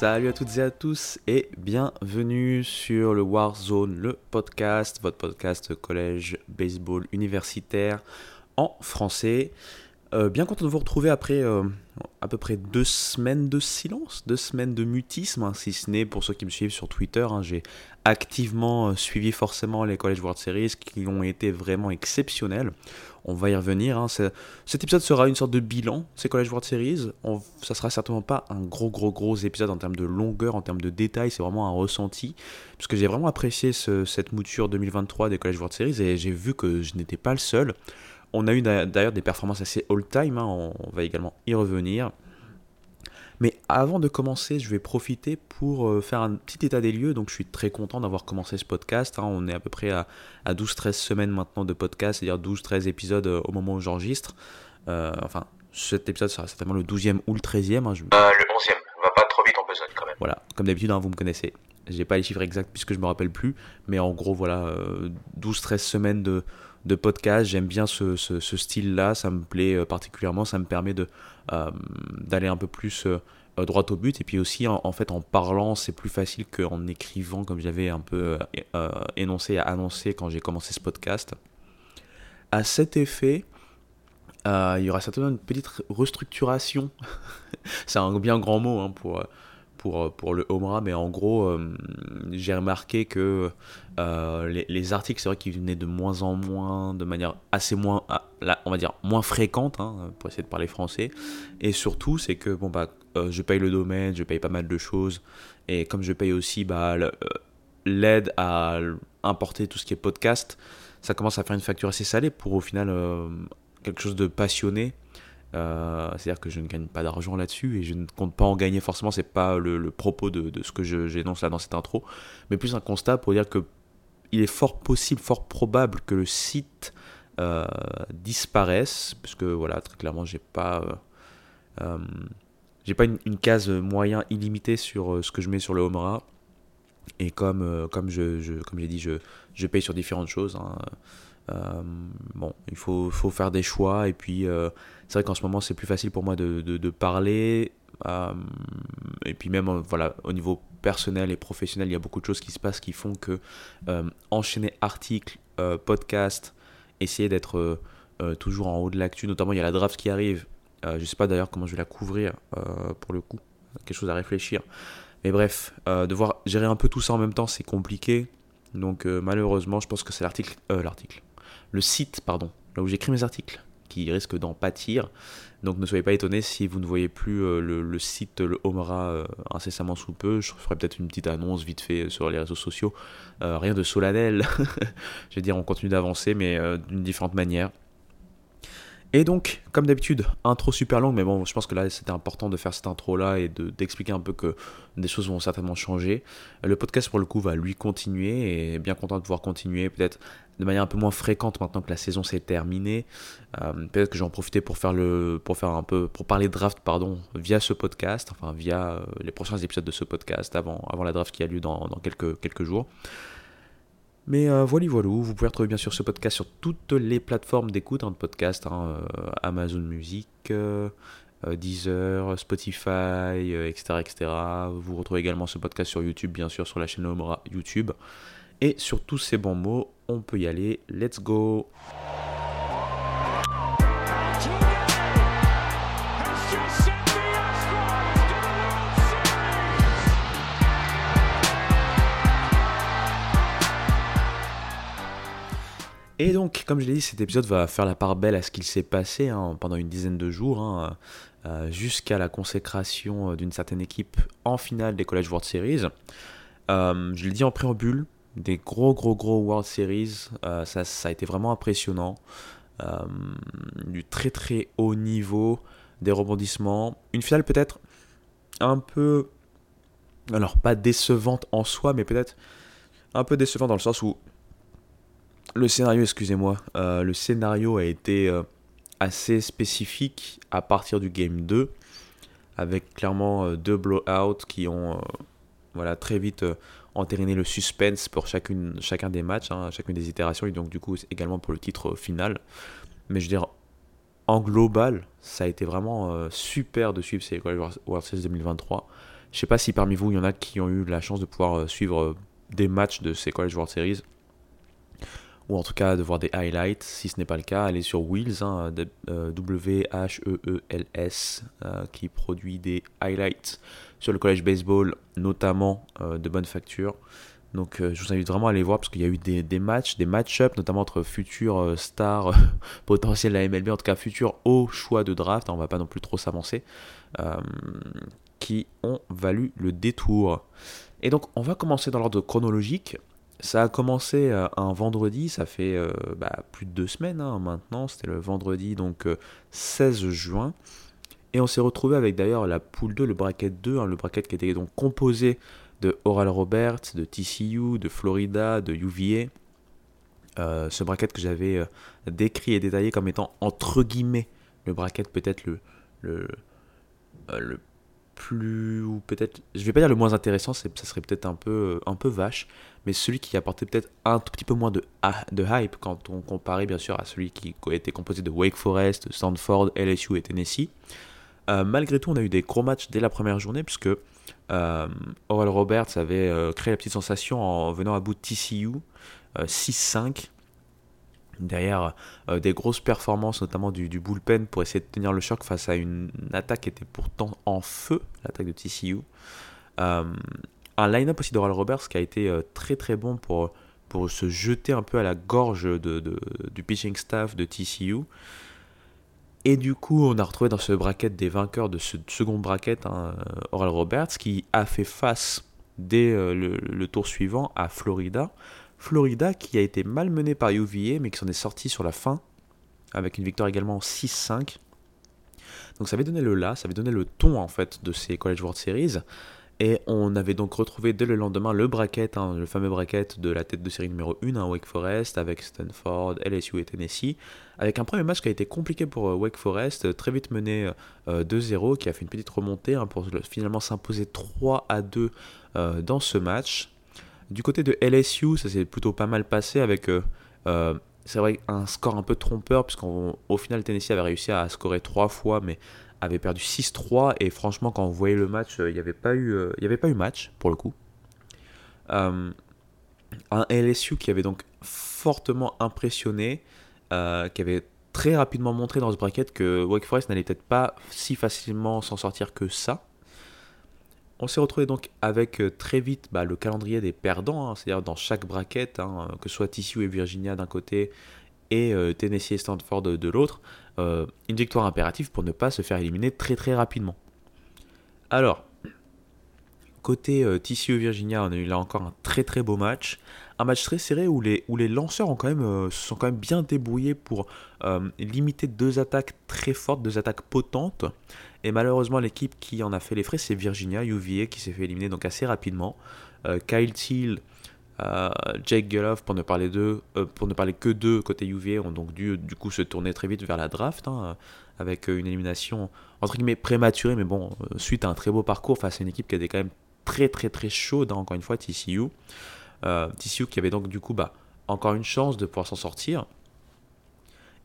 Salut à toutes et à tous et bienvenue sur le Warzone, le podcast, votre podcast collège baseball universitaire en français. Euh, bien content de vous retrouver après euh, à peu près deux semaines de silence, deux semaines de mutisme, hein, si ce n'est pour ceux qui me suivent sur Twitter. hein, J'ai activement euh, suivi forcément les College World Series qui ont été vraiment exceptionnels. On va y revenir. hein, Cet épisode sera une sorte de bilan, ces College World Series. On, ça sera certainement pas un gros, gros, gros épisode en termes de longueur, en termes de détails. C'est vraiment un ressenti. Parce que j'ai vraiment apprécié ce- cette mouture 2023 des College World Series et j'ai vu que je n'étais pas le seul. On a eu d'a- d'ailleurs des performances assez all-time, hein, on on va également y revenir. Mais avant de commencer, je vais profiter pour euh, faire un petit état des lieux. Donc je suis très content d'avoir commencé ce podcast. hein. On est à peu près à, à 12-13 semaines maintenant de podcast, c'est-à-dire 12-13 épisodes euh, au moment où j'enregistre. Euh, enfin, cet épisode sera certainement le 12e ou le 13e. hein. Je- Euh, le 11e, va pas trop vite en besogne quand même. voilà, comme d'habitude, hein, vous me connaissez. J'ai pas les chiffres exacts puisque je me rappelle plus, mais en gros, voilà, euh, 12-13 semaines de, de podcast. J'aime bien ce, ce- style-là, ça me plaît euh, particulièrement. Ça me permet euh, d'aller un peu plus euh, droit au but. Et puis aussi, en, fait, en parlant, c'est plus facile qu'en écrivant, comme j'avais un peu énoncé, annoncé quand j'ai commencé ce podcast. À cet effet, il y aura certainement une petite restructuration. c'est un bien grand mot hein, pour, pour, pour le Omra, mais en gros, euh, j'ai remarqué que euh, les, les articles, c'est vrai qu'ils venaient de moins en moins, de manière assez moins, ah, là, on va dire, moins fréquente, hein, pour essayer de parler français. Et surtout, c'est que bon, bah, euh, je paye le domaine, je paye pas mal de choses, et comme je paye aussi bah, euh, l'aide à importer tout ce qui est podcast, ça commence à faire une facture assez salée pour au final euh, quelque chose de passionné. Euh, C'est-à-dire que je ne gagne pas d'argent là-dessus et je ne compte pas en gagner forcément, c'est pas le, propos de, ce que j'énonce là dans cette intro, mais plus un constat pour dire que il est fort possible, fort probable que le site euh, disparaisse, parce que voilà, très clairement, j'ai pas, euh, pas une, case moyen illimitée sur ce que je mets sur le Homera. Et comme, comme je, je- dit, je, je paye sur différentes choses. hein. Euh, bon, il faut, faire des choix. Et puis, euh, c'est vrai qu'en ce moment, c'est plus facile pour moi de, parler. euh, et puis même, voilà, au niveau personnel et professionnel, il y a beaucoup de choses qui se passent qui font que enchaîner articles, podcasts, essayer d'être toujours en haut de l'actu. Notamment, il y a la draft qui arrive. Je sais pas d'ailleurs comment je vais la couvrir pour le coup. Quelque chose à réfléchir. Mais bref, devoir gérer un peu tout ça en même temps, c'est compliqué. Donc malheureusement, je pense que c'est l'article, l'article, le site, pardon, là où j'écris mes articles, qui risque d'en pâtir. Donc ne soyez pas étonnés si vous ne voyez plus euh, le, site, le Homera, euh, incessamment sous peu. Je ferai peut-être une petite annonce vite fait sur les réseaux sociaux. Euh, rien de solennel. je veux dire, on continue d'avancer, mais d'une différente manière. Et donc, comme d'habitude, intro super longue, mais bon, je pense que là, c'était important de faire cette intro-là et de- d'expliquer un peu que des choses vont certainement changer. Le podcast, pour le coup, va lui continuer et bien content de pouvoir continuer, peut-être de manière un peu moins fréquente maintenant que la saison s'est terminée. Euh, peut-être que j'en profiter pour faire le, pour faire un peu, pour parler draft, pardon, via ce podcast, enfin via euh, les prochains épisodes de ce podcast avant, avant la draft qui a lieu dans, dans quelques, quelques jours. Mais euh, voilà, vous pouvez retrouver bien sûr ce podcast sur toutes les plateformes d'écoute hein, de podcast, hein, euh, Amazon Music, euh, Deezer, Spotify, etc., etc. Vous retrouvez également ce podcast sur YouTube, bien sûr, sur la chaîne Omra YouTube. Et sur tous ces bons mots, on peut y aller. Let's go Et donc, comme je l'ai dit, cet épisode va faire la part belle à ce qu'il s'est passé hein, pendant une dizaine de jours, hein, euh, jusqu'à la consécration euh, d'une certaine équipe en finale des College World Series. Euh, je l'ai dit en préambule, des gros, gros, gros World Series, ça, ça a été vraiment impressionnant. Du très, très haut niveau, des rebondissements. Une finale peut-être un peu, alors pas décevante en soi, mais peut-être un peu décevant dans le sens où le scénario, excusez-moi, euh, le scénario a été euh, assez spécifique à partir du game 2, avec clairement euh, deux blowouts qui ont voilà, très vite entériné le suspense pour chacune, chacun des matchs, hein, chacune des itérations, et donc du coup également pour le titre final. Mais je veux dire, en global, ça a été vraiment super de suivre ces World Series 2023. Je sais pas si parmi vous, il y en a qui ont eu la chance de pouvoir suivre des matchs de ces College World Series. Ou en tout cas de voir des highlights. Si ce n'est pas le cas, allez sur Wheels, hein, de- euh, W-H-E-E-L-S, euh, qui produit des highlights sur le college baseball, notamment euh, de bonne facture. Donc je vous invite vraiment à aller voir parce qu'il y a eu des, matchs, des match-ups, notamment entre futurs stars potentiels de la MLB, en tout cas futurs hauts choix de draft, hein, on va pas non plus trop s'avancer, qui ont valu le détour. Et donc on va commencer dans l'ordre chronologique. Ça a commencé euh, un vendredi, ça fait euh, bah, plus de deux semaines hein, maintenant, c'était le vendredi donc euh, 16 juin. Et on s'est retrouvé avec d'ailleurs la poule 2, le bracket 2, hein, le bracket qui était donc composé de Oral Roberts, de TCU, de Florida, de UVA. Euh, ce bracket que j'avais euh, décrit et détaillé comme étant entre guillemets le bracket peut-être le, le, euh, le plus ou peut-être je vais pas dire le moins intéressant ça serait peut-être un peu un peu vache mais celui qui apportait peut-être un tout petit peu moins de, de hype quand on comparait bien sûr à celui qui était composé de Wake Forest, Stanford, LSU et Tennessee. Euh, malgré tout, on a eu des gros matchs dès la première journée puisque euh, Oral Roberts avait euh, créé la petite sensation en venant à bout de TCU euh, 6-5. Derrière euh, des grosses performances, notamment du, du bullpen, pour essayer de tenir le choc face à une, attaque qui était pourtant en feu, l'attaque de TCU. Un line-up aussi d'Oral Roberts qui a été euh, très très bon pour, pour se jeter un peu à la gorge de, du pitching staff de TCU. Et du coup, on a retrouvé dans ce bracket des vainqueurs de ce second bracket, hein, euh, Oral Roberts, qui a fait face dès euh, le, tour suivant à Florida. Florida qui a été malmené par UVA, mais qui s'en est sorti sur la fin, avec une victoire également 6-5. Donc ça avait donné le là, ça avait donné le ton en fait de ces College World Series. Et on avait donc retrouvé dès le lendemain le bracket, hein, le fameux bracket de la tête de série numéro 1, hein, Wake Forest, avec Stanford, LSU et Tennessee, avec un premier match qui a été compliqué pour euh, Wake Forest, euh, très vite mené euh, 2-0, qui a fait une petite remontée hein, pour le- finalement s'imposer 3 à 2 euh, dans ce match. Du côté de LSU, ça s'est plutôt pas mal passé avec, euh, euh, c'est vrai, un score un peu trompeur, puisqu'au final, Tennessee avait réussi à scorer 3 fois, mais avait perdu 6-3. Et franchement, quand on voyait le match, euh, il n'y avait, pas eu, euh, avait pas eu match, pour le coup. Euh, un LSU qui avait donc fortement impressionné, qui avait très rapidement montré dans ce bracket que Wake Forest n'allait peut-être pas si facilement s'en sortir que ça. On s'est retrouvé donc avec très vite bah, le calendrier des perdants, hein, c'est-à-dire dans chaque bracket, hein, que ce soit TCU et Virginia d'un côté et Tennessee et Stanford de l'autre, euh, une victoire impérative pour ne pas se faire éliminer très très rapidement. Alors, côté euh, Virginia, on a eu là encore un très très beau match. Un match très serré où les, où les lanceurs ont quand même, euh, se sont quand même bien débrouillés pour euh, limiter deux attaques très fortes, deux attaques potentes. Et malheureusement, l'équipe qui en a fait les frais, c'est Virginia, UVA, qui s'est fait éliminer donc assez rapidement. Kyle Thiel, Jake Geloff, pour ne parler euh, pour ne parler que d'eux côté UVA, ont donc dû du coup se tourner très vite vers la draft, hein, euh, avec euh, une élimination entre guillemets prématurée, mais bon, suite à un très beau parcours face à une équipe qui était quand même très très très chaude, hein, encore une fois, TCU. TCU qui avait donc du coup bah, encore une chance de pouvoir s'en sortir.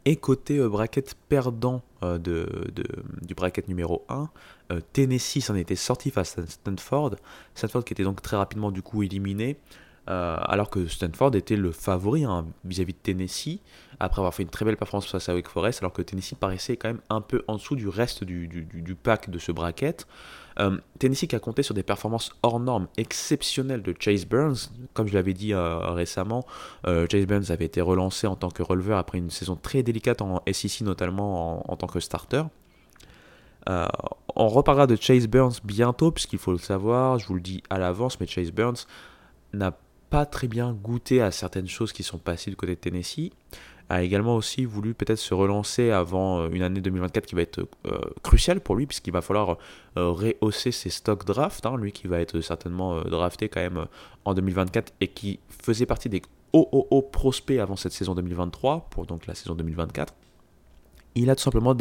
Et côté bracket perdant de, de- du bracket numéro 1, euh, Tennessee s'en était sorti face à Stanford. Stanford qui était donc très rapidement du coup éliminé. Euh, alors que Stanford était le favori hein, vis-à-vis de Tennessee, après avoir fait une très belle performance face à Wake Forest, alors que Tennessee paraissait quand même un peu en dessous du reste du, du- pack de ce bracket. Euh, Tennessee qui a compté sur des performances hors normes exceptionnelles de Chase Burns. Comme je l'avais dit euh, récemment, Chase Burns avait été relancé en tant que releveur après une saison très délicate en SEC, notamment en, en tant que starter. On reparlera de Chase Burns bientôt, puisqu'il faut le savoir, je vous le dis à l'avance, mais Chase Burns n'a très bien goûté à certaines choses qui sont passées du côté de Tennessee. A également aussi voulu peut-être se relancer avant euh, une année 2024 qui va être euh, cruciale pour lui, puisqu'il va falloir euh, rehausser ses stocks draft. hein, lui qui va être certainement drafté quand même en 2024 et qui faisait partie des hauts prospects avant cette saison 2023, pour donc la saison 2024. Il a tout simplement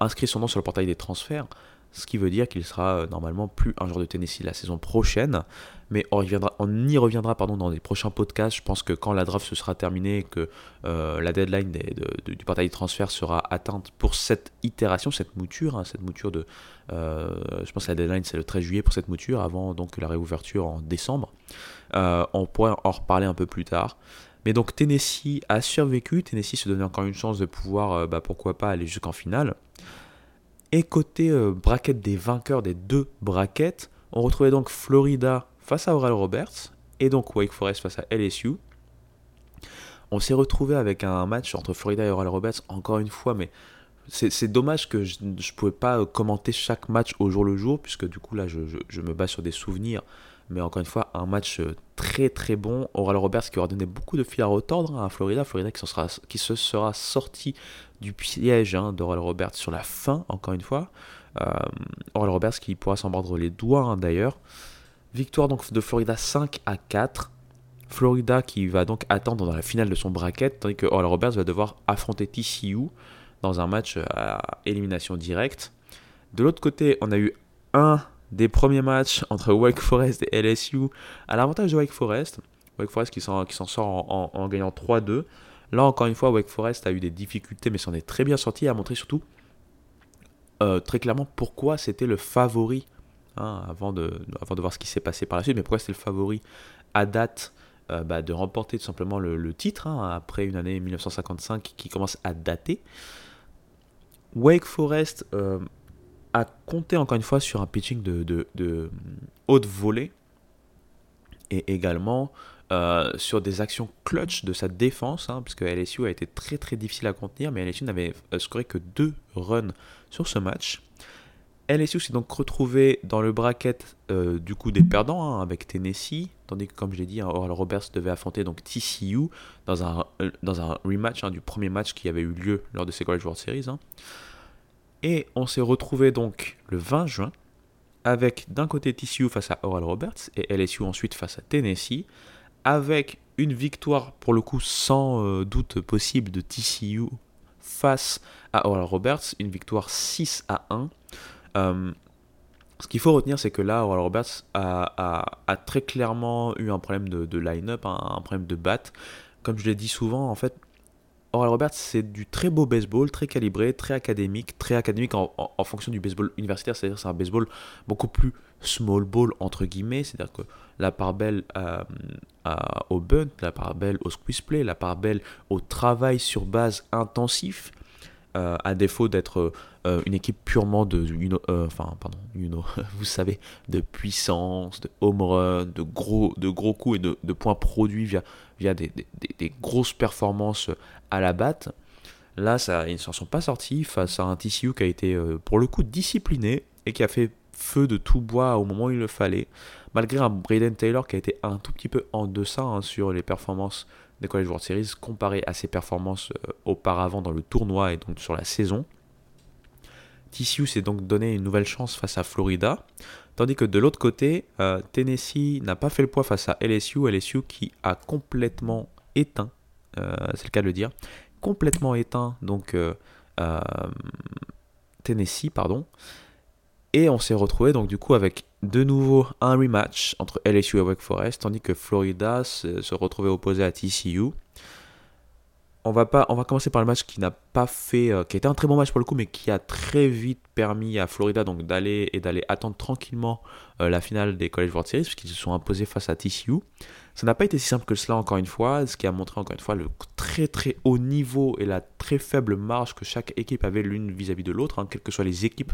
inscrit son nom sur le portail des transferts. Ce qui veut dire qu'il sera euh, normalement plus un joueur de Tennessee la saison prochaine. Mais on, y reviendra dans les prochains podcasts. Je pense que quand la draft se sera terminée et que euh, la deadline du portail de transfert sera atteinte pour cette itération, cette mouture, hein, cette mouture de. euh, je pense que la deadline c'est le 13 juillet pour cette mouture, avant donc la réouverture en décembre. On pourrait en reparler un peu plus tard. Mais donc Tennessee a survécu. Tennessee se donnait encore une chance de pouvoir, bah, pourquoi pas, aller jusqu'en finale. Et côté euh, bracket des vainqueurs des deux brackets, on retrouvait donc Florida face à Oral Roberts et donc Wake Forest face à LSU. On s'est retrouvé avec un match entre Florida et Oral Roberts, encore une fois, mais c'est dommage que je ne pouvais pas commenter chaque match au jour le jour, puisque du coup là je, je- je me base sur des souvenirs. Mais encore une fois, un match euh, très très bon. Oral Roberts qui aura donné beaucoup de fil à retordre hein, à Florida. Florida qui, se sera sorti du piège hein, Roberts sur la fin, encore une fois. Euh, Roberts qui pourra s'en mordre les doigts hein, d'ailleurs. Victoire donc de Florida 5 à 4. Florida qui va donc attendre dans la finale de son bracket, tandis que Oral Roberts va devoir affronter TCU dans un match à élimination directe. De l'autre côté, on a eu un des premiers matchs entre Wake Forest et LSU à l'avantage de Wake Forest. Wake Forest qui s'en sort en, gagnant 3-2. Là, encore une fois, Wake Forest a eu des difficultés, mais s'en est très bien sorti et a montré surtout euh, très clairement pourquoi c'était le favori hein, avant, de, voir ce qui s'est passé par la suite, mais pourquoi c'était le favori à date euh, bah, de remporter tout simplement le, le titre hein, après une année 1955 qui commence à dater. Wake Forest euh, a compté encore une fois sur un pitching de, de haute volée et également euh, sur des actions clutch de sa défense, hein, puisque LSU a été très très difficile à contenir, mais LSU n'avait euh, scoré que deux runs sur ce match. LSU s'est donc retrouvé dans le bracket euh, du coup des perdants hein, avec Tennessee, tandis que comme je l'ai dit, hein, Oral Roberts devait affronter donc TCU dans un, dans un rematch hein, du premier match qui avait eu lieu lors de ces College World Series. Hein. Et on s'est retrouvé donc le 20 juin avec d'un côté TCU face à Oral Roberts et LSU ensuite face à Tennessee, avec une victoire pour le coup sans euh, doute possible de TCU face à Oral Roberts, une victoire 6 à 1. Euh, ce qu'il faut retenir, c'est que là, Oral Roberts a, a- a très clairement eu un problème de, line-up, un, un problème de bat. Comme je l'ai dit souvent, en fait, Oral Roberts, c'est du très beau baseball, très calibré, très académique, très académique en, fonction du baseball universitaire, c'est-à-dire c'est un baseball beaucoup plus small ball entre guillemets, c'est-à-dire que la part belle euh, à- au bunt, la part belle au squeeze play, la part belle au travail sur base intensif, euh, à défaut d'être euh, une équipe purement de, une, euh, enfin pardon, vous savez, de puissance, de home run, de gros, de gros coups et de, de points produits via, via des, grosses performances à la batte. Là, ça, ils ne s'en sont pas sortis face à un TCU qui a été euh, pour le coup discipliné et qui a fait feu de tout bois au moment où il le fallait, malgré un Braden Taylor qui a été un tout petit peu en deçà hein, sur les performances des College World Series comparé à ses performances auparavant dans le tournoi et donc sur la saison. TCU s'est donc donné une nouvelle chance face à Florida, tandis que de l'autre côté, euh, Tennessee n'a pas fait le poids face à LSU, LSU qui a complètement éteint, euh, c'est le cas de le dire, complètement éteint donc euh, Tennessee, pardon. Et on s'est retrouvé donc du coup avec de nouveau un rematch entre LSU et Wake Forest, tandis que Florida se, se retrouvait opposé à TCU. On va, pas, on va commencer par le match qui n'a pas fait, euh, qui a été un très bon match pour le coup, mais qui a très vite permis à Florida donc d'aller et d'aller attendre tranquillement euh, la finale des College World Series, puisqu'ils se sont imposés face à TCU. Ça n'a pas été si simple que cela encore une fois, ce qui a montré encore une fois le très très haut niveau et la très faible marge que chaque équipe avait l'une vis-à-vis de l'autre, hein, quelles que soient les équipes,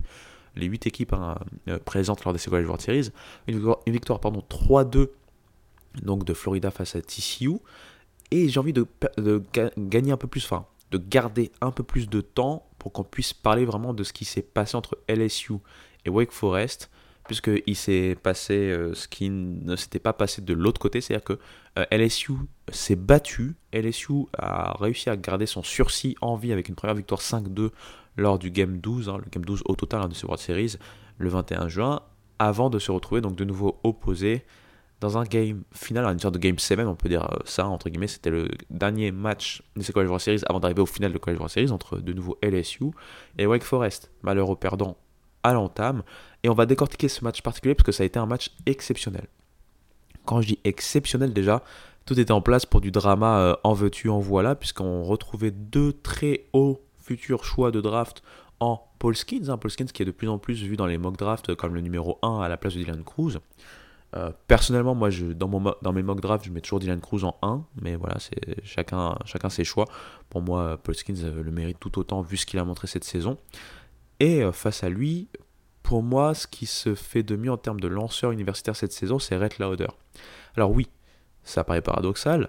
les 8 équipes hein, euh, présentes lors des College World Series. Une victoire, une victoire pardon, 3-2 donc de Florida face à TCU. Et j'ai envie de, de ga- gagner un peu plus, enfin, de garder un peu plus de temps pour qu'on puisse parler vraiment de ce qui s'est passé entre LSU et Wake Forest, puisqu'il s'est passé euh, ce qui ne s'était pas passé de l'autre côté, c'est-à-dire que euh, LSU s'est battu, LSU a réussi à garder son sursis en vie avec une première victoire 5-2 lors du Game 12, hein, le Game 12 au total hein, de ce World Series, le 21 juin, avant de se retrouver donc de nouveau opposé dans un game final, une sorte de game 7, on peut dire euh, ça, entre guillemets, c'était le dernier match de ces College World Series avant d'arriver au final de College World Series entre de nouveau LSU et Wake Forest. Malheureux perdant à l'entame. Et on va décortiquer ce match particulier parce que ça a été un match exceptionnel. Quand je dis exceptionnel déjà, tout était en place pour du drama euh, en veux-tu, en voilà, puisqu'on retrouvait deux très hauts futurs choix de draft en Paul Skins. Hein, Paul Skins qui est de plus en plus vu dans les mock drafts comme le numéro 1 à la place de Dylan Cruz. Euh, personnellement, moi, je, dans, mon, dans mes mock drafts, je mets toujours Dylan Cruz en 1, mais voilà, c'est chacun, chacun ses choix. Pour moi, Paul Skins euh, le mérite tout autant vu ce qu'il a montré cette saison. Et euh, face à lui, pour moi, ce qui se fait de mieux en termes de lanceur universitaire cette saison, c'est Rhett Lauder. Alors oui, ça paraît paradoxal.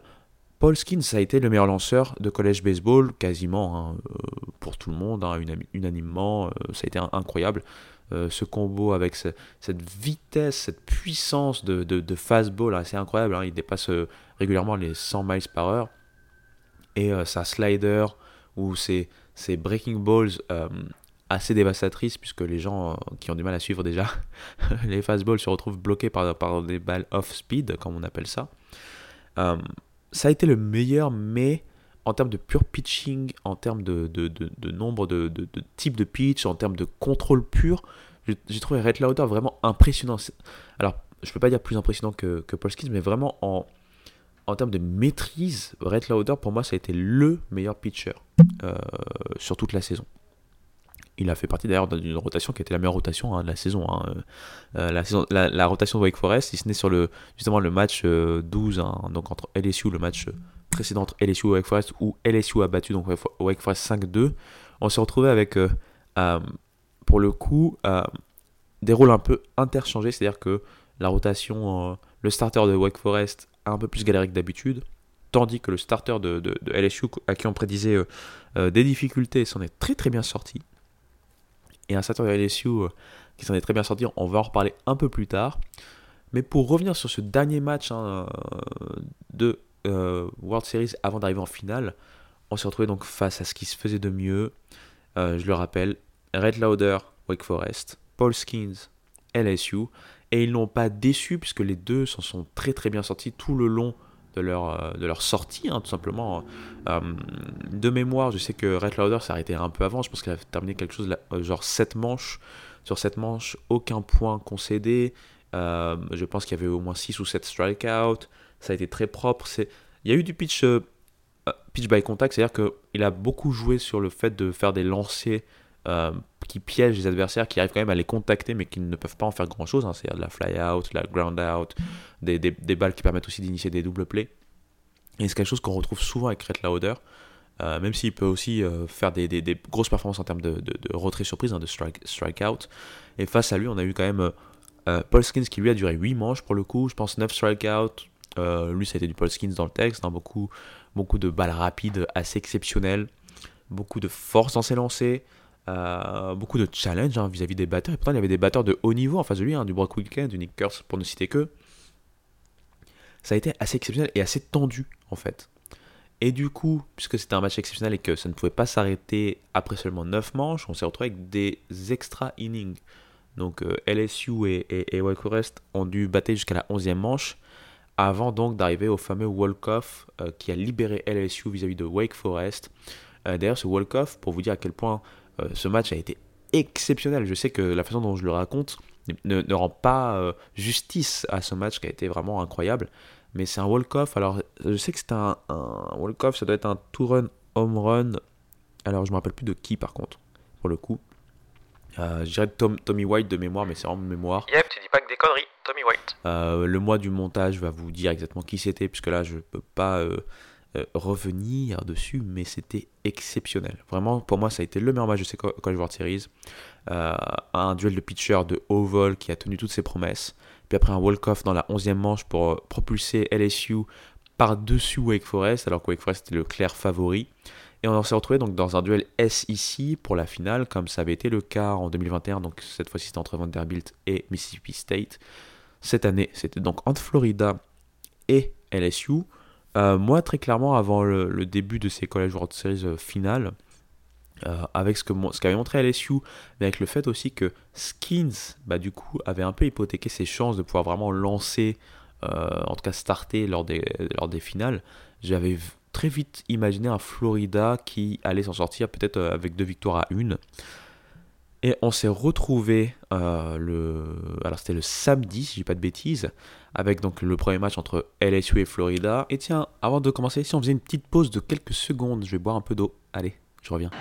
Paul Skins a été le meilleur lanceur de college baseball, quasiment hein, pour tout le monde, hein, unanimement. ça a été incroyable. Euh, ce combo avec cette vitesse, cette puissance de, de, fastball assez incroyable. Hein. il dépasse euh, régulièrement les 100 miles par heure. Et euh, sa slider ou ses, breaking balls assez dévastatrices, puisque les gens qui ont du mal à suivre déjà les fastballs se retrouvent bloqués par, par des balles off-speed, comme on appelle ça. ça a été le meilleur, mais en termes de pure pitching, en termes de, nombre de, types de pitch, en termes de contrôle pur, j'ai trouvé Red Lauder vraiment impressionnant. Alors, je peux pas dire plus impressionnant que, que Paul mais vraiment en, termes de maîtrise, Red Lauder, pour moi, ça a été le meilleur pitcher euh, sur toute la saison. Il a fait partie d'ailleurs d'une rotation qui était la meilleure rotation hein, de la saison, hein. euh, la saison. la, rotation de Wake Forest, si ce n'est sur le, justement le match 12, euh, hein, donc entre LSU, le match précédente LSU Wake Forest où LSU a battu donc Wake Forest 5-2, on s'est retrouvé avec euh, euh, pour le coup euh, des rôles un peu interchangés, c'est-à-dire que la rotation, le starter de Wake Forest a un peu plus galéré que d'habitude, tandis que le starter de, LSU à qui on prédisait des difficultés s'en est très très bien sorti. Et un starter de LSU qui s'en est très bien sorti, on va en reparler un peu plus tard. Mais pour revenir sur ce dernier match hein, de euh, World Series avant d'arriver en finale, on s'est retrouvé donc face à ce qui se faisait de mieux. Euh, je le rappelle, Red Lauder, Wake Forest, Paul Skins, LSU. Et ils n'ont pas déçu puisque les deux s'en sont très très bien sortis tout le long de leur, euh, de leur sortie, hein, tout simplement. de mémoire, je sais que Red Lauder s'est arrêté un peu avant. Je pense qu'il a terminé quelque chose genre 7 manches. Sur 7 manches, aucun point concédé. je pense qu'il y avait au moins 6 ou 7 strikeouts ça a été très propre. C'est... Il y a eu du pitch, euh, euh, pitch by contact, c'est-à-dire qu'il a beaucoup joué sur le fait de faire des lancers euh, qui piègent les adversaires, qui arrivent quand même à les contacter, mais qui ne peuvent pas en faire grand-chose. Hein. C'est-à-dire de la fly-out, la ground-out, des, des, des, balles qui permettent aussi d'initier des double plays. Et c'est quelque chose qu'on retrouve souvent avec Rhett Lauder. même s'il peut aussi faire des, des, grosses performances en termes de, de, de retrait surprise, hein, de strike, strikeout. Et face à lui, on a eu quand même Paul Skins qui lui a duré 8 manches pour le coup, je pense 9 strikeouts, euh, lui, ça a été du Paul Skins dans le texte, hein, beaucoup, beaucoup de balles rapides assez exceptionnelles, beaucoup de force dans ses lancers, euh, beaucoup de challenge hein, vis-à-vis des batteurs. Et pourtant, il y avait des batteurs de haut niveau en face de lui, hein, du Brock Weekend, du Nick Kurtz, pour ne citer que. Ça a été assez exceptionnel et assez tendu, en fait. Et du coup, puisque c'était un match exceptionnel et que ça ne pouvait pas s'arrêter après seulement 9 manches, on s'est retrouvé avec des extra innings. Donc euh, LSU et, et, et Wake Forest ont dû battre jusqu'à la 11e manche avant donc d'arriver au fameux walk-off euh, qui a libéré LSU vis-à-vis de Wake Forest. Euh, d'ailleurs, ce walk-off, pour vous dire à quel point euh, ce match a été exceptionnel, je sais que la façon dont je le raconte ne, rend pas justice à ce match qui a été vraiment incroyable, mais c'est un walk-off. Alors, je sais que c'est un, walk-off, ça doit être un two-run, home run. Alors, je me rappelle plus de qui par contre, pour le coup. je dirais Tom, Tommy White de mémoire, mais c'est en mémoire. Yep, tu dis pas que des conneries. Euh, le mois du montage va vous dire exactement qui c'était, puisque là, je ne peux pas euh, euh, revenir dessus, mais c'était exceptionnel. Vraiment, pour moi, ça a été le meilleur match de ces College World Series. un duel de pitcher de haut vol qui a tenu toutes ses promesses. Puis après, un walk-off dans la 11e manche pour propulser LSU par-dessus Wake Forest, alors que Wake Forest était le clair favori. Et on s'est retrouvé donc dans un duel SEC pour la finale, comme ça avait été le cas en 2021. Donc cette fois-ci, c'était entre Vanderbilt et Mississippi State cette année. C'était donc entre Florida et LSU. Euh, moi, très clairement, avant le, début de ces College World Series euh, finales, euh, avec ce qu'avait montré LSU, mais avec le fait aussi que Skins, bah, du coup, avait un peu hypothéqué ses chances de pouvoir vraiment lancer, en tout cas starter lors des finales, j'avais très vite imaginé un Florida qui allait s'en sortir peut-être avec deux victoires à une. Et on s'est retrouvé le, alors c'était le samedi, si je dis pas de bêtises, avec donc le premier match entre LSU et Florida. Et tiens, avant de commencer, si on faisait une petite pause de quelques secondes, je vais boire un peu d'eau. Allez, je reviens.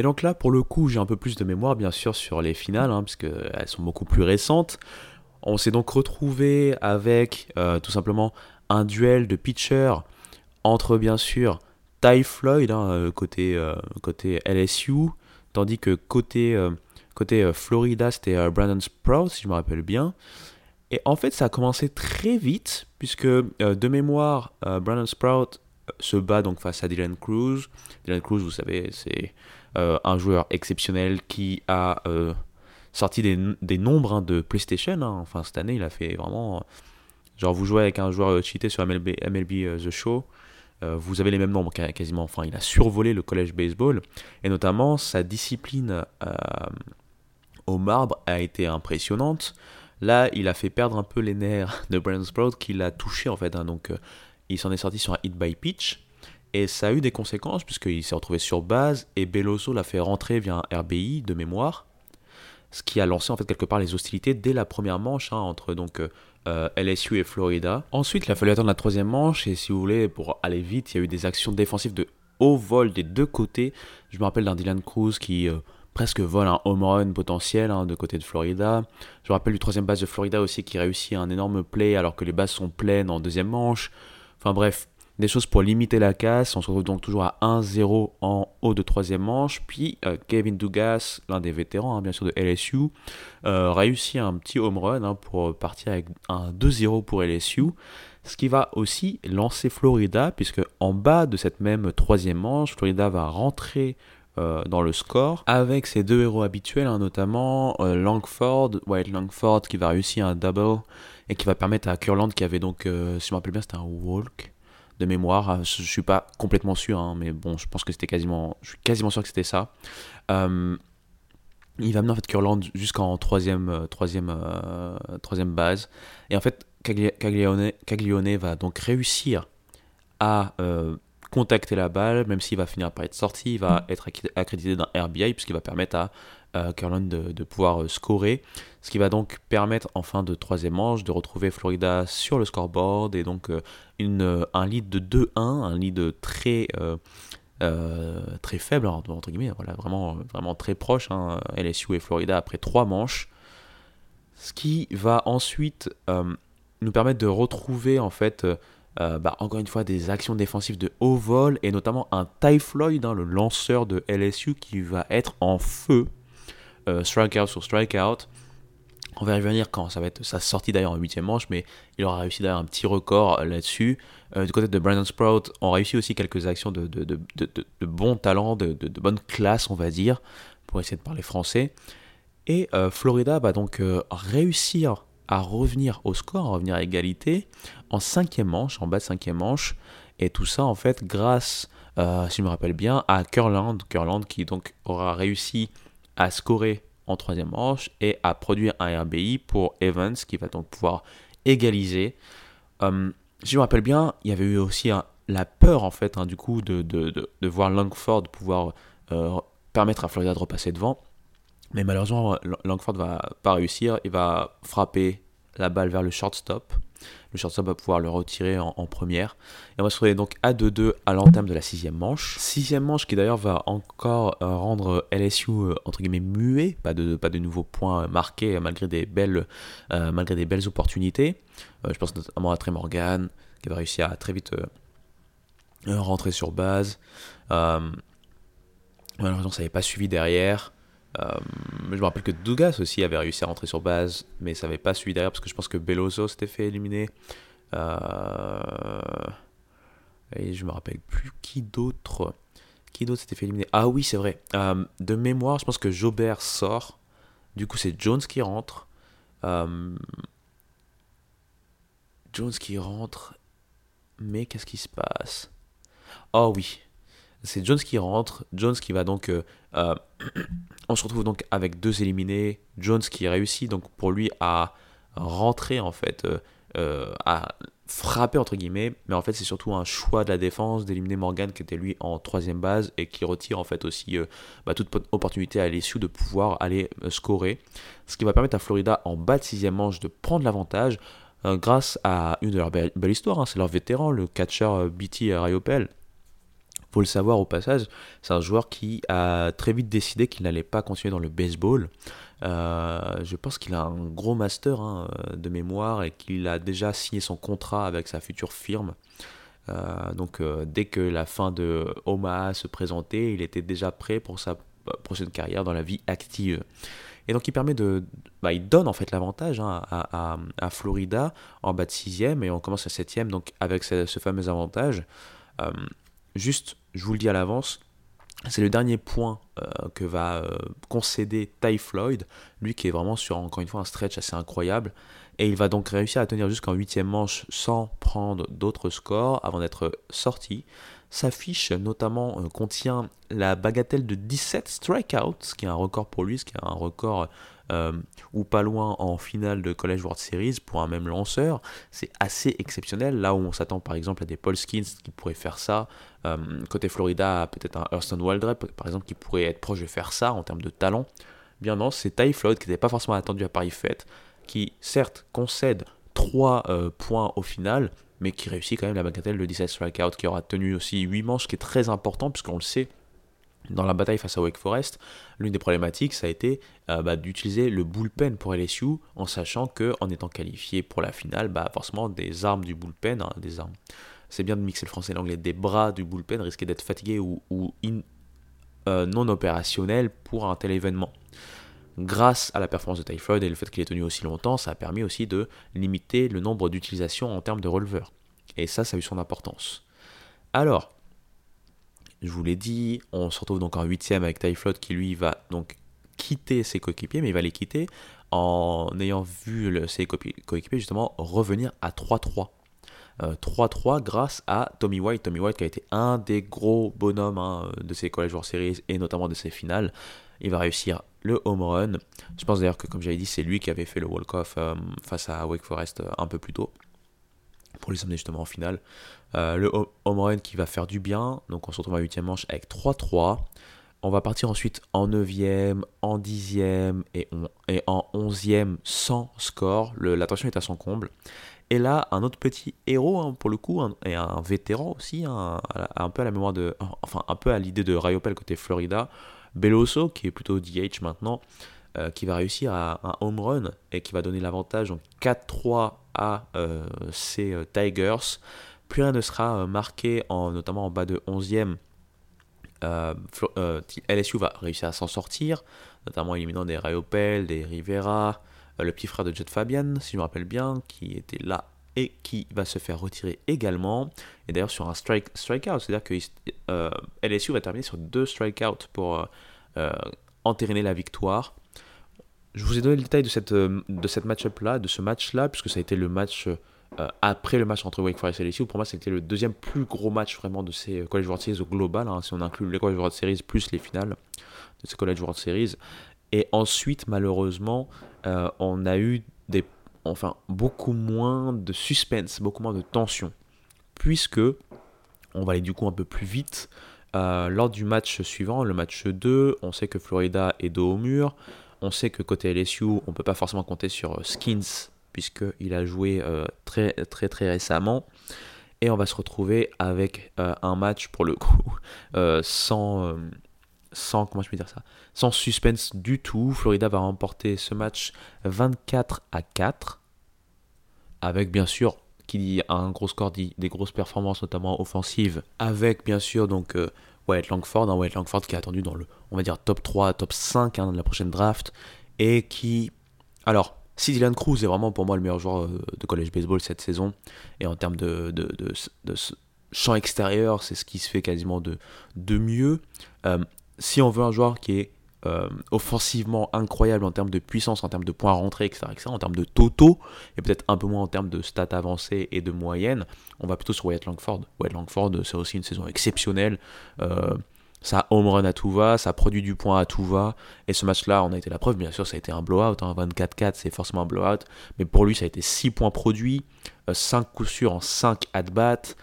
Et donc là, pour le coup, j'ai un peu plus de mémoire, bien sûr, sur les finales, hein, puisqu'elles sont beaucoup plus récentes. On s'est donc retrouvé avec euh, tout simplement un duel de pitchers entre, bien sûr, Ty Floyd, hein, euh, côté, euh, côté LSU, tandis que côté, côté Florida, c'était Brandon Sprout, si je me rappelle bien. Et en fait, ça a commencé très vite, puisque de mémoire, Brandon Sprout se bat donc face à Dylan Cruz. Dylan Cruz, vous savez, c'est euh, un joueur exceptionnel qui a euh, sorti des, des nombres hein, de PlayStation. Hein. Enfin, cette année, il a fait vraiment. Genre, vous jouez avec un joueur cheaté sur MLB, euh, The Show. vous avez les mêmes nombres quasiment. Enfin, il a survolé le collège baseball. Et notamment, sa discipline au marbre a été impressionnante. Là, il a fait perdre un peu les nerfs de Brandon Sprout qui l'a touché en fait. Hein. donc, il s'en est sorti sur un hit by pitch. Et ça a eu des conséquences puisqu'il s'est retrouvé sur base et Beloso l'a fait rentrer via un RBI de mémoire, ce qui a lancé en fait quelque part les hostilités dès la première manche hein, entre donc euh, LSU et Florida. Ensuite, il a fallu attendre la troisième manche et si vous voulez, pour aller vite, il y a eu des actions défensives de haut vol des deux côtés. Je me rappelle d'un Dylan Cruz qui euh, presque vole un home run potentiel hein, de côté de Florida. Je me rappelle du troisième base de Florida aussi qui réussit un énorme play alors que les bases sont pleines en deuxième manche. Enfin bref, des choses pour limiter la casse. On se retrouve donc toujours à 1-0 en haut de troisième manche. Puis euh, Kevin Dugas, l'un des vétérans hein, bien sûr de LSU, euh, réussit un petit home run hein, pour partir avec un 2-0 pour LSU. Ce qui va aussi lancer Florida, puisque en bas de cette même troisième manche, Florida va rentrer euh, dans le score avec ses deux héros habituels, hein, notamment Langford, White Langford qui va réussir un double et qui va permettre à Curland qui avait donc, si je me rappelle bien, c'était un walk de mémoire. Euh, je, suis pas complètement sûr, hein, mais bon, je pense que c'était quasiment, je suis quasiment sûr que c'était ça. Euh, il va mener en fait Curland jusqu'en troisième, euh, troisième, troisième base. Et en fait, Caglione, Caglione va donc réussir à contacter la balle, même s'il va finir par être sorti, il va être accrédité d'un RBI, puisqu'il va permettre à euh, de, pouvoir scorer. Ce qui va donc permettre en fin de troisième manche de retrouver Florida sur le scoreboard et donc une, un lead de 2-1, un lead très, très faible, guillemets, voilà, vraiment, très proche, hein, LSU et Florida après trois manches. Ce qui va ensuite nous permettre de retrouver en fait euh, bah, encore une fois des actions défensives de haut vol et notamment un Ty Floyd, hein, le lanceur de LSU qui va être en feu, euh, strikeout sur strikeout. On va y revenir quand ça va être sa sortie d'ailleurs en 8 manche, mais il aura réussi d'ailleurs un petit record euh, là-dessus. du côté de Brandon Sprout, on réussit aussi quelques actions de, de, de, de bon talent, de, bonne classe, on va dire, pour essayer de parler français. Et Florida va donc réussir à revenir au score, à revenir à égalité en cinquième manche, en bas de cinquième manche. Et tout ça, en fait, grâce, euh, si je me rappelle bien, à Curland. Curland qui donc aura réussi à scorer en troisième manche et à produire un RBI pour Evans qui va donc pouvoir égaliser. Euh, si je me rappelle bien, il y avait eu aussi la peur, en fait, hein, du coup, de, de, de, voir Langford pouvoir euh, permettre à Florida de repasser devant. Mais malheureusement, Langford va pas réussir. Il va frapper la balle vers le shortstop. Le shortstop va pouvoir le retirer en, première. Et on va se retrouver donc à 2-2 à l'entame de la sixième manche. Sixième manche qui d'ailleurs va encore euh, rendre LSU euh, entre guillemets muet. Pas de, nouveaux points marqués malgré des belles, euh, opportunités. je pense notamment à Trey Morgan qui va réussir à très vite rentrer sur base. malheureusement, ça n'avait pas suivi derrière. Euh, je me rappelle que Dougas aussi avait réussi à rentrer sur base, mais ça n'avait pas suivi derrière parce que je pense que Beloso s'était fait éliminer. Euh, et je me rappelle plus qui d'autre. Qui d'autre s'était fait éliminer Ah oui, c'est vrai. Euh, de mémoire, je pense que Jobert sort. Du coup, c'est Jones qui rentre. Jones qui rentre. Mais qu'est-ce qui se passe? Oh oui. C'est Jones qui rentre, Jones qui va donc... euh, euh, on se retrouve donc avec deux éliminés, Jones qui réussit donc pour lui à rentrer en fait, euh, à frapper entre guillemets, mais en fait c'est surtout un choix de la défense d'éliminer Morgan qui était lui en troisième base et qui retire en fait aussi bah, toute po- opportunité à LSU de pouvoir aller scorer, ce qui va permettre à Florida en bas de sixième manche de prendre l'avantage grâce à une de leurs belles, histoires, hein, c'est leur vétéran, le catcheur euh, BT Rayopel. Faut le savoir au passage, c'est un joueur qui a très vite décidé qu'il n'allait pas continuer dans le baseball. Euh, je pense qu'il a un gros master hein, de mémoire et qu'il a déjà signé son contrat avec sa future firme. Euh, donc euh, dès que la fin de Omaha se présentait, il était déjà prêt pour sa prochaine carrière dans la vie active. Et donc il permet de, bah, il donne en fait l'avantage hein, à, à- à Florida en bas de sixième et on commence à septième donc avec ce, ce fameux avantage. Euh, juste, je vous le dis à l'avance, c'est le dernier point euh, que va euh, concéder Ty Floyd, lui qui est vraiment sur encore une fois un stretch assez incroyable. Et il va donc réussir à tenir jusqu'en huitième manche sans prendre d'autres scores avant d'être sorti. Sa fiche notamment euh, contient la bagatelle de 17 strikeouts, ce qui est un record pour lui, ce qui est un record euh, ou pas loin en finale de College World Series pour un même lanceur. C'est assez exceptionnel, là où on s'attend par exemple à des Paul Skins qui pourraient faire ça. Euh, côté Florida, peut-être un Hurston Waldrep par exemple qui pourrait être proche de faire ça en termes de talent. Bien non, c'est Ty Floyd qui n'était pas forcément attendu à Paris Fête, qui certes concède 3 points au final, mais qui réussit quand même la bagatelle de 17 strikeouts, qui aura tenu aussi 8 manches, ce qui est très important, puisqu'on le sait, dans la bataille face à Wake Forest, l'une des problématiques, ça a été euh, bah, d'utiliser le bullpen pour LSU, en sachant que en étant qualifié pour la finale, bah, forcément des armes du bullpen, hein, des armes, c'est bien de mixer le français et l'anglais, des bras du bullpen risquaient d'être fatigués ou, euh, non opérationnels pour un tel événement. Grâce à la performance de Ty et le fait qu'il ait tenu aussi longtemps, ça a permis aussi de limiter le nombre d'utilisations en termes de releveurs. Et ça, ça a eu son importance. Alors, je vous l'ai dit, on se retrouve donc en huitième avec Ty Floyd qui lui va donc quitter ses coéquipiers, mais il va les quitter en ayant vu ses coéquipiers justement revenir à 3-3. Euh, 3-3 grâce à Tommy White. Tommy White qui a été un des gros bonhommes hein, de ses College World Series et notamment de ses finales. Il va réussir le home run. Je pense d'ailleurs que comme j'avais dit, c'est lui qui avait fait le walk-off euh, face à Wake Forest euh, un peu plus tôt pour les amener justement en finale. Euh, le ho- home run qui va faire du bien. Donc on se retrouve à 8 manche avec 3-3. On va partir ensuite en 9e, en 10e et, en 11e sans score. Le- La tension est à son comble. Et là, un autre petit héros, hein, pour le coup, et un vétéran aussi, hein, un peu à la mémoire de. Enfin, un peu à l'idée de Rayopel côté Florida. Beloso, qui est plutôt DH maintenant, euh, qui va réussir à un home run et qui va donner l'avantage donc 4-3 à euh, ces euh, Tigers. Plus rien ne sera euh, marqué, en, notamment en bas de 11e. Euh, Flo- euh, T- LSU va réussir à s'en sortir, notamment éliminant des Rayopel, des Rivera, le petit frère de Jet Fabian, si je me rappelle bien, qui était là et qui va se faire retirer également. Et d'ailleurs sur un strike, strikeout, c'est-à-dire que LSU va terminer sur deux strikeouts pour euh, entériner la victoire. Je vous ai donné le détail de cette, euh, de cette match-up-là, de ce match-là, puisque ça a été le match euh, après le match entre Wake Forest et LSU. Pour moi, c'était le deuxième plus gros match vraiment de ces euh, College World Series au global, hein, si on inclut les College World Series plus les finales de ces College World Series. Et ensuite, malheureusement, euh, on a eu des, enfin, beaucoup moins de suspense, beaucoup moins de tension, puisque on va aller du coup un peu plus vite. Euh, lors du match suivant, le match 2, on sait que Florida est dos au mur. On sait que côté LSU, on ne peut pas forcément compter sur euh, Skins, puisqu'il a joué euh, très très très récemment. Et on va se retrouver avec euh, un match pour le coup sans, comment dire ça, sans suspense du tout. Florida va remporter ce match 24 à 4, avec bien sûr qui dit un gros score dit des grosses performances notamment offensives, avec bien sûr donc Wyatt Langford, un Langford qui est attendu dans le, on va dire top 3, top 5 hein, de la prochaine draft, et qui, alors si Dylan Cruz est vraiment pour moi le meilleur joueur euh, de college baseball cette saison, et en termes de, de, de, de champ extérieur, c'est ce qui se fait quasiment de, de mieux. Euh, si on veut un joueur qui est euh, offensivement incroyable en termes de puissance, en termes de points rentrés, etc., etc., en termes de totaux, et peut-être un peu moins en termes de stats avancées et de moyenne, on va plutôt sur Wyatt Langford. Wyatt Langford, c'est aussi une saison exceptionnelle. Euh, ça home run à tout va, ça produit du point à tout va. Et ce match-là, on a été la preuve, bien sûr, ça a été un blowout. 24-4, hein, c'est forcément un blowout. Mais pour lui, ça a été 6 points produits, 5 euh, coups sûrs en 5 at-bats.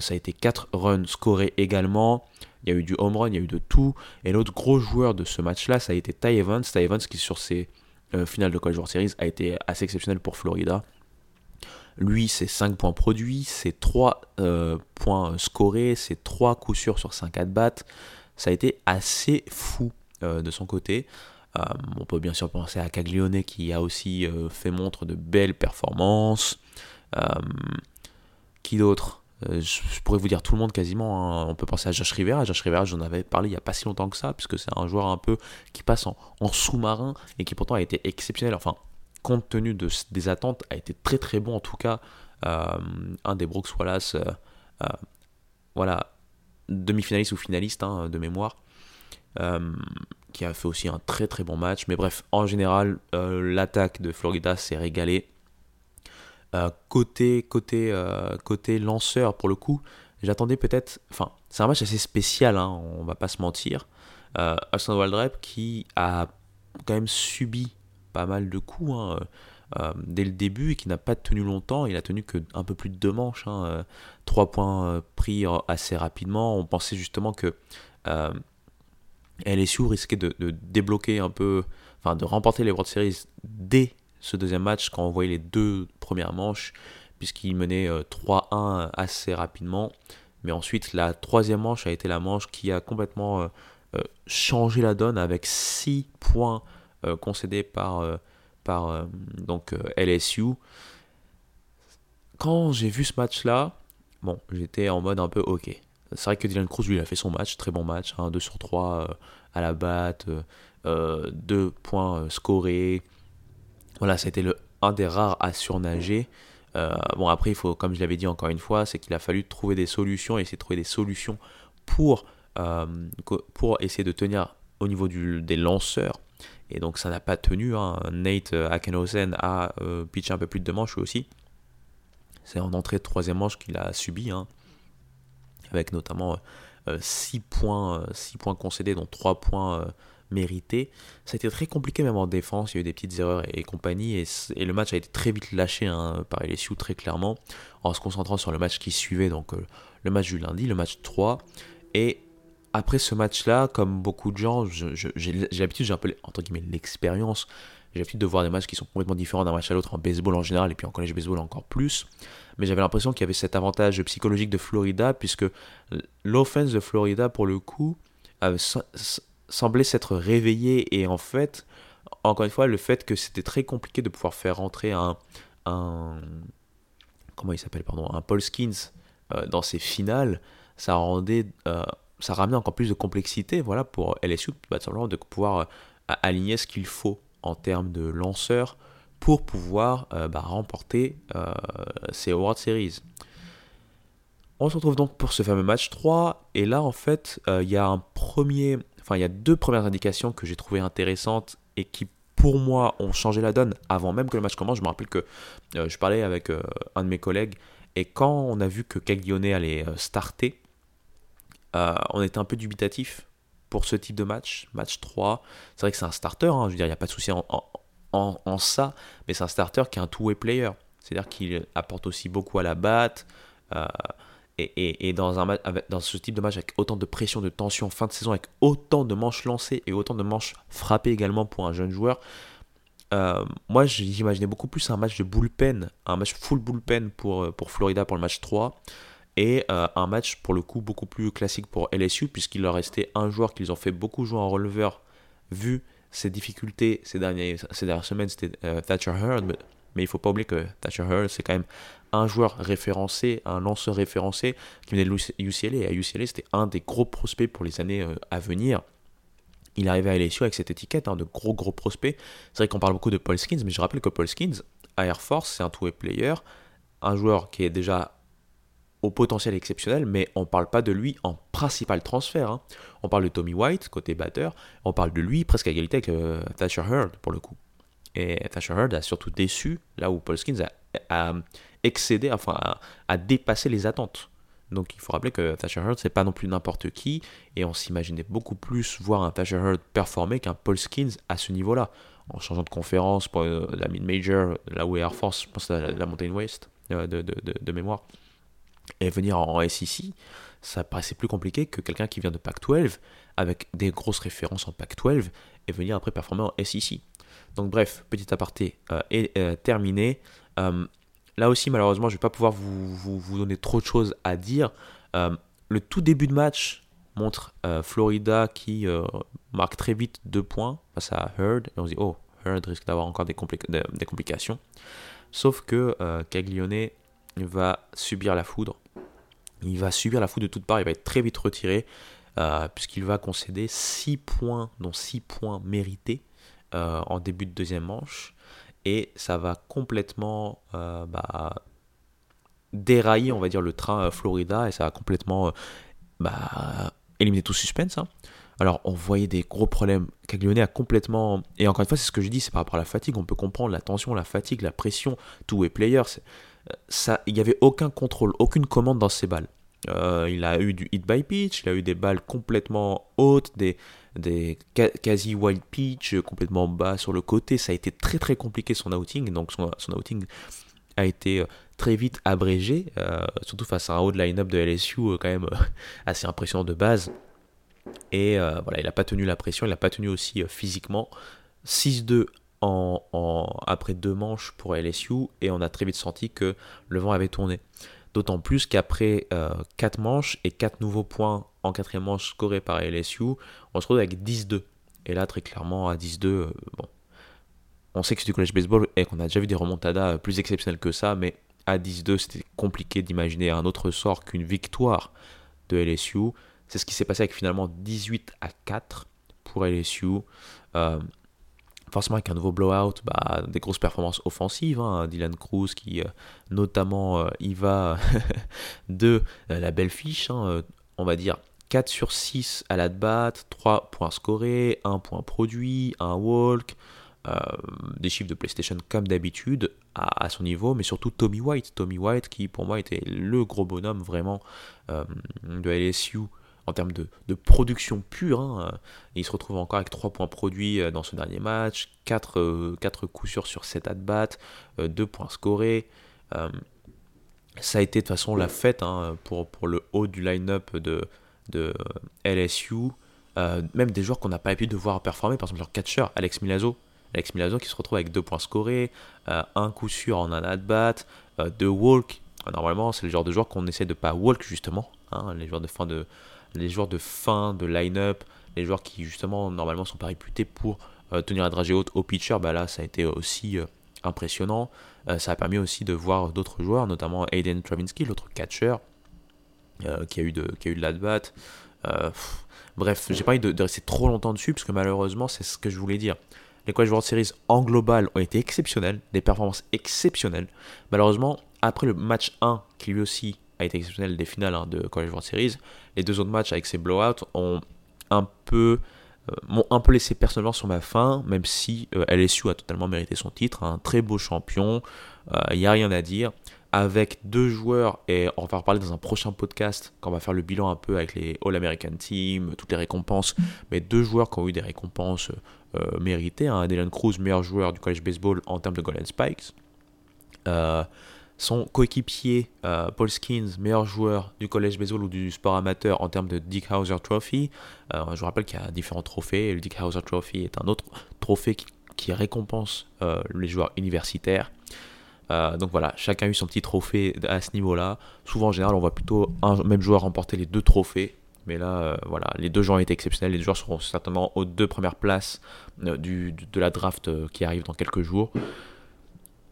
ça a été 4 runs scorés également. Il y a eu du home run, il y a eu de tout. Et l'autre gros joueur de ce match-là, ça a été Ty Evans. Ty Evans qui, sur ses euh, finales de College World Series, a été assez exceptionnel pour Florida. Lui, c'est 5 points produits, c'est 3 euh, points scorés, c'est 3 coups sûrs sur 5 at-bats. Ça a été assez fou euh, de son côté. on peut bien sûr penser à Caglione qui a aussi fait montre de belles performances. qui d'autre? Euh, je, pourrais vous dire tout le monde quasiment. Hein. On peut penser à Josh Rivera. Josh Rivera, j'en avais parlé il n'y a pas si longtemps que ça, puisque c'est un joueur un peu qui passe en, sous-marin et qui pourtant a été exceptionnel. Enfin, compte tenu de, des attentes, a été très très bon en tout cas. Euh, un des Brooks Wallace, euh, voilà, demi-finaliste ou finaliste hein, de mémoire. qui a fait aussi un très très bon match. Mais bref, en général, l'attaque de Florida s'est régalée. Euh, côté, côté, euh, côté lanceur, pour le coup, j'attendais peut-être. Enfin, c'est un match assez spécial, hein, on va pas se mentir. Euh, Austin qui a quand même subi pas mal de coups hein, euh, dès le début et qui n'a pas tenu longtemps. Il a tenu que un peu plus de deux manches, hein, trois points pris assez rapidement. On pensait justement que LSU risquait de, de, débloquer un peu, enfin de remporter les World Series dès ce deuxième match quand on voyait les deux premières manches, puisqu'il menait 3-1 euh, assez rapidement. Mais ensuite, la troisième manche a été la manche qui a complètement euh, euh, changé la donne avec 6 points concédés par, par donc, LSU. Quand j'ai vu ce match-là, bon, j'étais en mode un peu ok. C'est vrai que Dylan Cruz, lui, a fait son match, très bon match, 2 hein, sur 3 à la batte, 2 points scorés, voilà, c'était le, un des rares à surnager. Euh, bon, après, il faut, comme je l'avais dit encore une fois, c'est qu'il a fallu trouver des solutions, essayer de trouver des solutions pour, euh, pour essayer de tenir au niveau du, des lanceurs. Et donc, ça n'a pas tenu. Hein. Nate Akenhausen a euh, pitché un peu plus de deux manches aussi. C'est en entrée de troisième manche qu'il a subi, hein. avec notamment 6 points, 6 points concédés, dont 3 points mérité. Ça a été très compliqué même en défense, il y a eu des petites erreurs et, compagnie, et, le match a été très vite lâché hein, par LSU très clairement, en se concentrant sur le match qui suivait, donc euh, le match du lundi, le match 3. Et après ce match-là, comme beaucoup de gens, j'ai l'habitude, j'ai un peu l'expérience, j'ai l'habitude de voir des matchs qui sont complètement différents d'un match à l'autre en baseball en général, et puis en collège baseball encore plus. Mais j'avais l'impression qu'il y avait cet avantage psychologique de Florida, puisque l'offense de Florida, pour le coup, semblait s'être réveillé et en fait, encore une fois, le fait que c'était très compliqué de pouvoir faire rentrer un, comment il s'appelle pardon, un Paul Skins euh, dans ses finales, ça rendait, euh, ça ramenait encore plus de complexité, voilà, pour LSU, bah, de pouvoir euh, aligner ce qu'il faut en termes de lanceurs pour pouvoir bah, remporter ces World Series. On se retrouve donc pour ce fameux match 3, et là en fait, il y a un premier enfin il y a deux premières indications que j'ai trouvées intéressantes et qui pour moi ont changé la donne avant même que le match commence. Je me rappelle que euh, je parlais avec euh, un de mes collègues et quand on a vu que Caglione allait euh, starter, on était un peu dubitatif pour ce type de match, match 3. C'est vrai que c'est un starter, hein, je veux dire, il n'y a pas de souci en, en, ça, mais c'est un starter qui est un two-way player. C'est-à-dire qu'il apporte aussi beaucoup à la batte. Et, dans, un, dans ce type de match avec autant de pression, de tension, fin de saison, avec autant de manches lancées et autant de manches frappées également pour un jeune joueur, euh, moi j'imaginais beaucoup plus un match de bullpen, un match full bullpen pour, euh, pour Florida pour le match 3, et euh, un match pour le coup beaucoup plus classique pour LSU, puisqu'il leur restait un joueur qu'ils ont fait beaucoup jouer en releveur, vu ses difficultés ces, dernières, ces dernières semaines, c'était Thatcher Heard, mais il faut pas oublier que Thatcher Heard, c'est quand même un joueur référencé, un lanceur référencé qui venait de UCLA. Et à UCLA, c'était un des gros prospects pour les années euh, à venir. Il arrivait à LSU avec cette étiquette hein, de gros gros prospect. C'est vrai qu'on parle beaucoup de Paul Skins, mais je rappelle que Paul Skins, à Air Force, c'est un two-way player, un joueur qui est déjà au potentiel exceptionnel, mais on ne parle pas de lui en principal transfert. hein. On parle de Tommy White, côté batteur, on parle de lui presque à égalité avec euh, Thatcher Hurd, pour le coup. Et Thatcher Hurd a surtout déçu, là où Paul Skins a, excédé, enfin, a, dépassé les attentes. Donc il faut rappeler que Thatcher Hurd, c'est pas non plus n'importe qui, et on s'imaginait beaucoup plus voir un Thatcher Hurd performer qu'un Paul Skins à ce niveau-là. En changeant de conférence pour euh, la mid-major, là où est Air Force, je pense à la, la Mountain West euh, de mémoire, et venir en SEC, ça paraissait plus compliqué que quelqu'un qui vient de Pac-12 avec des grosses références en Pac-12 et venir après performer en SEC. Donc bref, petit aparté euh, est euh, terminé. Euh, là aussi, malheureusement, je ne vais pas pouvoir vous, vous- vous donner trop de choses à dire. Euh, le tout début de match montre Florida qui marque très vite deux points face à Hurd. Et on se dit, oh, Hurd risque d'avoir encore des, compli- de- des complications. Sauf que Caglione va subir la foudre. Il va subir la foudre de toutes parts. Il va être très vite retiré euh, puisqu'il va concéder 6 points, dont 6 points mérités euh, en début de deuxième manche. Et ça va complètement euh, bah, dérailler, on va dire, le train Florida. Et ça va complètement bah, éliminer tout suspense. hein. Alors, on voyait des gros problèmes. Caglione a complètement. Et encore une fois, c'est ce que je dis, c'est par rapport à la fatigue. On peut comprendre la tension, la fatigue, la pression. Two-way player. Il n'y avait aucun contrôle, aucune commande dans ses balles. Euh, il a eu du hit by pitch, il a eu des balles complètement hautes, des, quasi wild pitch, complètement bas sur le côté. Ça a été très très compliqué son outing. Donc son, outing a été euh, très vite abrégé, euh, surtout face à un haut de line-up de LSU quand même assez impressionnant de base. Et voilà, il n'a pas tenu la pression, il n'a pas tenu aussi physiquement. 6-2 après deux manches pour LSU et on a très vite senti que le vent avait tourné. D'autant plus qu'après 4 manches et 4 nouveaux points en quatrième manche scorés par LSU, on se retrouve avec 10-2. Et là, très clairement, à 10-2, euh, bon, on sait que c'est du college baseball et qu'on a déjà vu des remontadas euh, plus exceptionnelles que ça, mais à 10-2, c'était compliqué d'imaginer un autre sort qu'une victoire de LSU. C'est ce qui s'est passé avec finalement 18 à 4 pour LSU. Euh, forcément, avec un nouveau blowout, bah, des grosses performances offensives. hein. Dylan Cruz qui, euh, notamment, euh, y va de euh, la belle fiche, hein, on va dire 4 sur 6 à la bat, 3 points scorés, 1 point produit, 1 walk, des chiffres de PlayStation comme d'habitude à, à son niveau, mais surtout Tommy White. Tommy White qui pour moi était le gros bonhomme vraiment de LSU en termes de, de production pure. hein. Euh, Il se retrouve encore avec 3 points produits euh, dans ce dernier match, 4, 4 coups sûrs sur 7 at-bats, 2 points scorés. Euh, ça a été de toute façon la fête hein, pour, pour le haut du line-up de, de LSU. Euh, même des joueurs qu'on n'a pas l'habitude de voir performer, par exemple leur catcher, Alex Milazzo. Alex Milazzo qui se retrouve avec 2 points scorés, euh, un coup sûr en un at-bat, 2 walk. Normalement, c'est le genre de joueur qu'on essaie de pas walk justement. hein, les joueurs de fin de, les joueurs de fin de line-up, les joueurs qui justement normalement sont pas réputés pour euh, tenir la dragée haute au pitcher, bah là ça a été aussi euh, impressionnant. Euh, ça a permis aussi de voir d'autres joueurs, notamment Aiden Travinsky, l'autre catcher, qui a eu de, qui a eu de. Euh, pff, bref, j'ai pas envie de, de rester trop longtemps dessus, parce que malheureusement, c'est ce que je voulais dire. Les College World Series en global ont été exceptionnels, des performances exceptionnelles. Malheureusement, après le match 1, qui lui aussi été exceptionnel des finales hein, de College World Series, les deux autres matchs avec ces blowouts ont un peu euh, m'ont un peu laissé personnellement sur ma faim, même si euh, LSU a totalement mérité son titre, un très beau champion, il n'y a rien à dire. Avec deux joueurs, et on va en reparler dans un prochain podcast, quand on va faire le bilan un peu avec les All-American Team, toutes les récompenses, mais deux joueurs qui ont eu des récompenses euh, méritées. Hein. Cruz, meilleur joueur du college baseball en termes de Golden Spikes. Euh, son coéquipier euh, Paul Skins, meilleur joueur du college baseball ou du sport amateur en termes de Dick Hauser Trophy. Euh, je vous rappelle qu'il y a différents trophées. Le Dick Hauser Trophy est un autre trophée qui, récompense euh, les joueurs universitaires. Donc voilà, chacun a eu son petit trophée à ce niveau-là. Souvent en général, on voit plutôt un même joueur remporter les deux trophées. Mais là, voilà, les deux joueurs ont été exceptionnels. Les joueurs seront certainement aux deux premières places de la draft qui arrive dans quelques jours.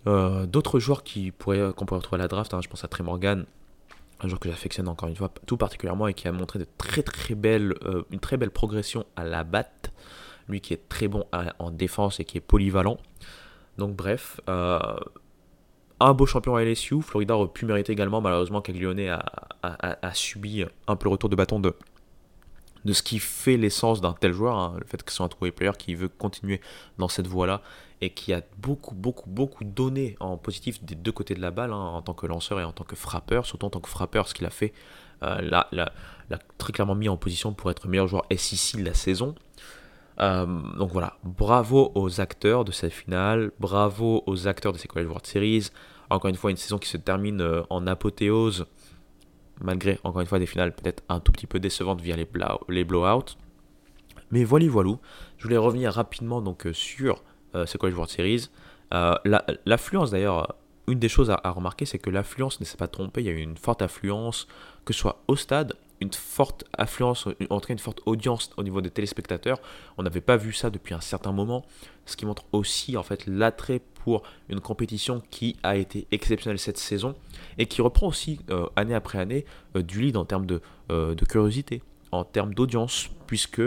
Euh, D'autres joueurs qui pourraient, qu'on pourrait retrouver à la draft, hein, je pense à Trey Morgan, un joueur que j'affectionne encore une fois tout particulièrement et qui a montré euh, une très belle progression à la batte. Lui qui est très bon à- en défense et qui est polyvalent. Donc bref, euh, un beau champion à LSU. Florida aurait pu mériter également. Malheureusement, a, a, a, subi un peu le retour de bâton de, de ce qui fait l'essence d'un tel joueur. Hein, le fait que ce soit un trouvé player qui veut continuer dans cette voie-là et qui a beaucoup, beaucoup, beaucoup donné en positif des deux côtés de la balle, hein, en tant que lanceur et en tant que frappeur. Surtout en tant que frappeur, ce qu'il a fait, euh, l'a, très clairement mis en position pour être meilleur joueur SEC de la saison. Euh, donc voilà, bravo aux acteurs de cette finale, bravo aux acteurs de ces College World Series. Encore une fois, une saison qui se termine euh, en apothéose, malgré encore une fois des finales peut-être un tout petit peu décevantes via les, les blowouts. Mais voilà, voilà. Je voulais revenir rapidement donc euh, sur euh, ce College World Series. Euh, L'affluence d'ailleurs, une des choses à, à remarquer, c'est que l'affluence ne s'est pas trompée. Il y a eu une forte affluence, que ce soit au stade une forte affluence, en tout cas une forte audience au niveau des téléspectateurs. On n'avait pas vu ça depuis un certain moment, ce qui montre aussi en fait l'attrait pour une compétition qui a été exceptionnelle cette saison et qui reprend aussi euh, année après année euh, du lead en termes de, euh, de curiosité, en termes d'audience, puisque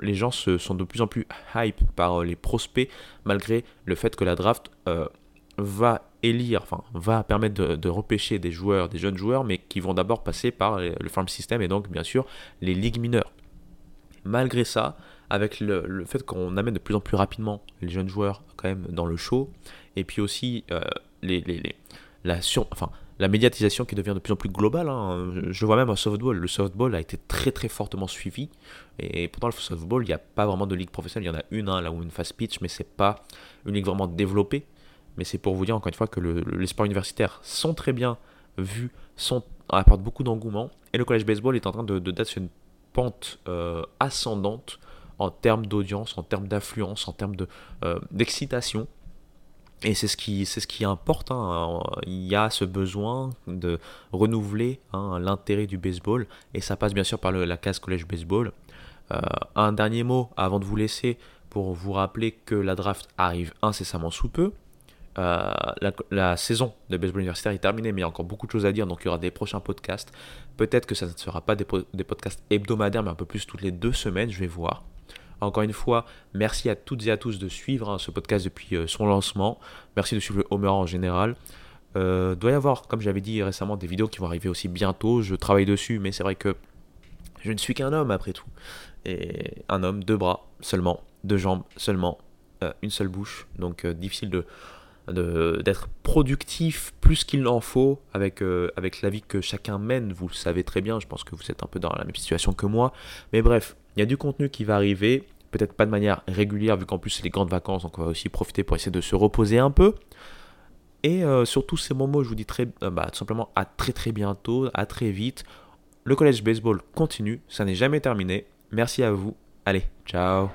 les gens se, sont de plus en plus hype par les prospects malgré le fait que la draft va élire, va permettre de, repêcher des joueurs, des jeunes joueurs, mais qui vont d'abord passer par le farm system et donc, bien sûr, les ligues mineures. Malgré ça, avec le, fait qu'on amène de plus en plus rapidement les jeunes joueurs quand même dans le show, et puis aussi euh, les, la médiatisation qui devient de plus en plus globale. Hein. Je vois même un softball. Le softball a été très très fortement suivi. Et pourtant, le softball, il n'y a pas vraiment de ligue professionnelle. Il y en a une, hein, là où une fast pitch, mais c'est pas une ligue vraiment développée. Mais c'est pour vous dire encore une fois que le, le, les sports universitaires sont très bien vus, apportent beaucoup d'engouement. Et le college baseball est en train de, de sur une pente euh, ascendante en termes d'audience, en termes d'affluence, en termes de, euh, d'excitation. Et c'est ce qui, importe. Hein. Il y a ce besoin de renouveler hein, l'intérêt du baseball. Et ça passe bien sûr par la case collège baseball. Euh, un dernier mot avant de vous laisser pour vous rappeler que la draft arrive incessamment sous peu. Euh, la, saison de baseball universitaire est terminée, mais il y a encore beaucoup de choses à dire, donc il y aura des prochains podcasts. Peut-être que ça ne sera pas des, podcasts hebdomadaires, mais un peu plus toutes les deux semaines, je vais voir. Encore une fois, merci à toutes et à tous de suivre hein, ce podcast depuis euh, son lancement. Merci de suivre le Homer en général. Euh, doit y avoir, comme j'avais dit récemment, des vidéos qui vont arriver aussi bientôt. Je travaille dessus, mais c'est vrai que je ne suis qu'un homme après tout. Et un homme, deux bras seulement, deux jambes seulement, une seule bouche. Donc difficile de d'être productif plus qu'il n'en faut avec, euh, avec la vie que chacun mène, vous le savez très bien, je pense que vous êtes un peu dans la même situation que moi. Mais bref, il y a du contenu qui va arriver, peut-être pas de manière régulière vu qu'en plus c'est les grandes vacances, donc on va aussi profiter pour essayer de se reposer un peu. Et euh, sur tous ces moments, je vous dis très, euh, bah, tout simplement à très très bientôt, à très vite. Le collège baseball continue, ça n'est jamais terminé. Merci à vous. Allez, ciao